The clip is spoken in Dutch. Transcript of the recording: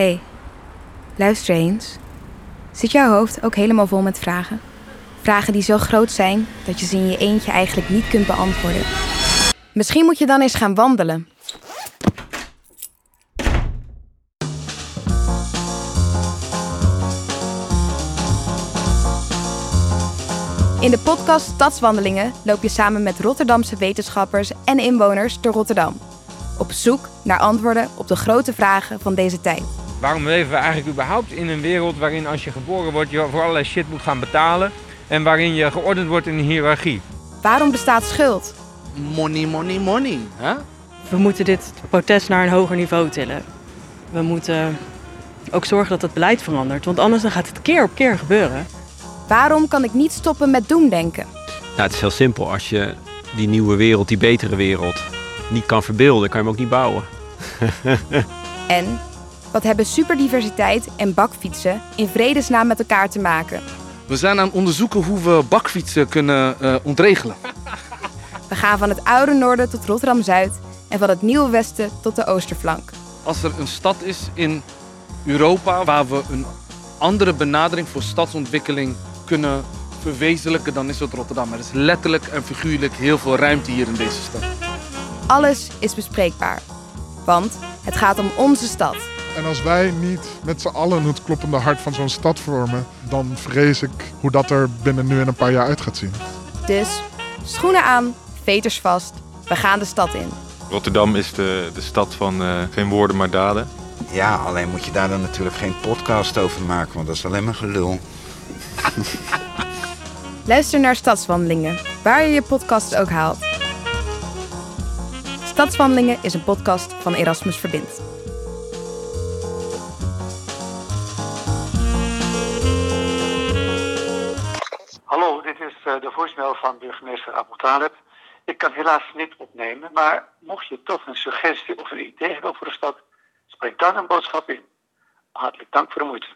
hey, luister eens. Zit jouw hoofd ook helemaal vol met vragen? Vragen die zo groot zijn dat je ze in je eentje eigenlijk niet kunt beantwoorden. Misschien moet je dan eens gaan wandelen. In de podcast Stadswandelingen loop je samen met Rotterdamse wetenschappers en inwoners door Rotterdam. Op zoek naar antwoorden op de grote vragen van deze tijd. Waarom leven we eigenlijk überhaupt in een wereld waarin als je geboren wordt je voor allerlei shit moet gaan betalen en waarin je geordend wordt in een hiërarchie? Waarom bestaat schuld? Money, money, money. Hè? We moeten dit protest naar een hoger niveau tillen. We moeten ook zorgen dat het beleid verandert, want anders dan gaat het keer op keer gebeuren. Waarom kan ik niet stoppen met doemdenken? Nou, het is heel simpel. Als je die nieuwe wereld, die betere wereld, niet kan verbeelden, kan je hem ook niet bouwen. En wat hebben superdiversiteit en bakfietsen in vredesnaam met elkaar te maken? We zijn aan het onderzoeken hoe we bakfietsen kunnen eh, ontregelen. We gaan van het oude noorden tot Rotterdam-Zuid en van het nieuwe westen tot de oosterflank. Als er een stad is in Europa waar we een andere benadering voor stadsontwikkeling kunnen verwezenlijken, dan is het Rotterdam. Er is letterlijk en figuurlijk heel veel ruimte hier in deze stad. Alles is bespreekbaar. Want het gaat om onze stad. En als wij niet met z'n allen het kloppende hart van zo'n stad vormen, dan vrees ik hoe dat er binnen nu en een paar jaar uit gaat zien. Dus schoenen aan, veters vast, we gaan de stad in. Rotterdam is de, de stad van eh, geen woorden maar daden. Ja, alleen moet je daar dan natuurlijk geen podcast over maken, want dat is alleen maar gelul. Luister naar Stadswandelingen, waar je je podcast ook haalt. Stadswandelingen is een podcast van Erasmus Verbindt. Hallo, dit is eh, de voicemail van burgemeester Abu Talib. Ik kan helaas niet opnemen, maar mocht je toch een suggestie of een idee hebben voor de stad, spreek dan een boodschap in. Hartelijk dank voor de moeite.